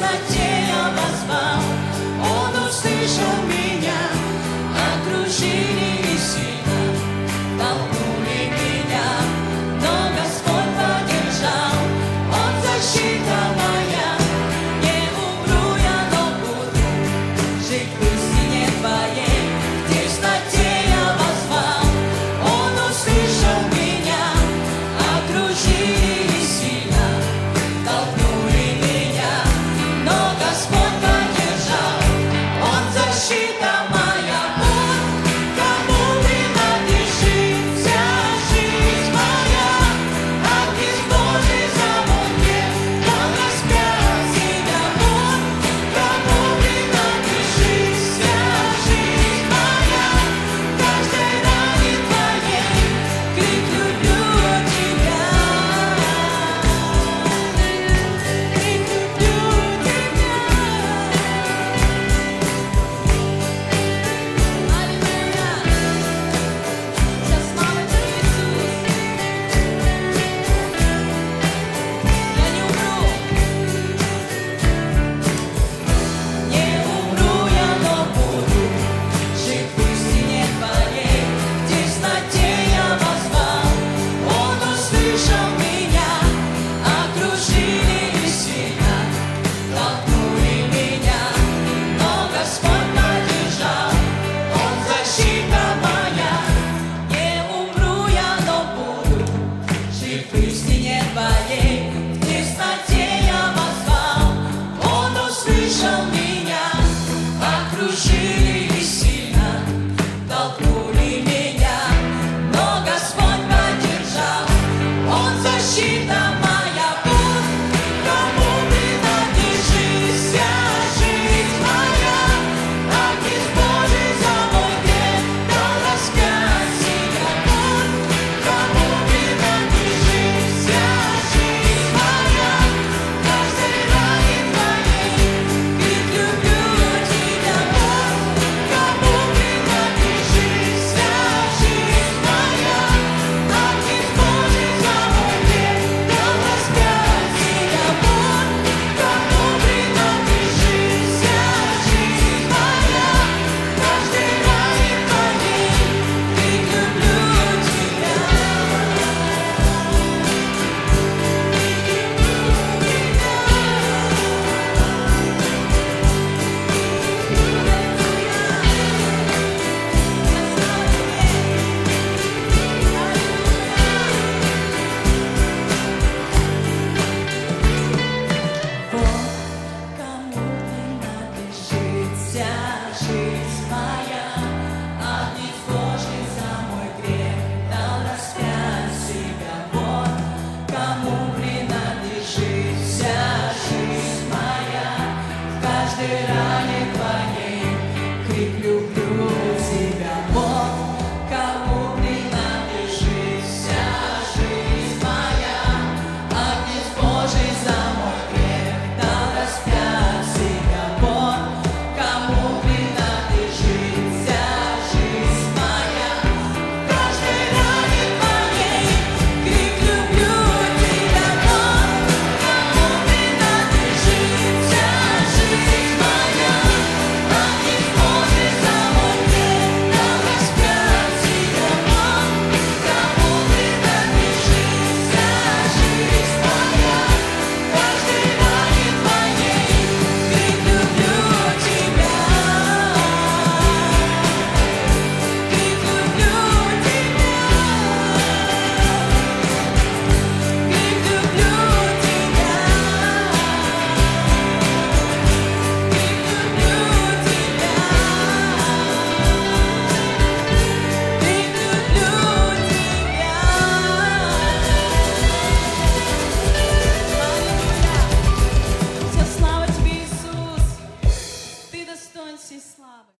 my chance. show me.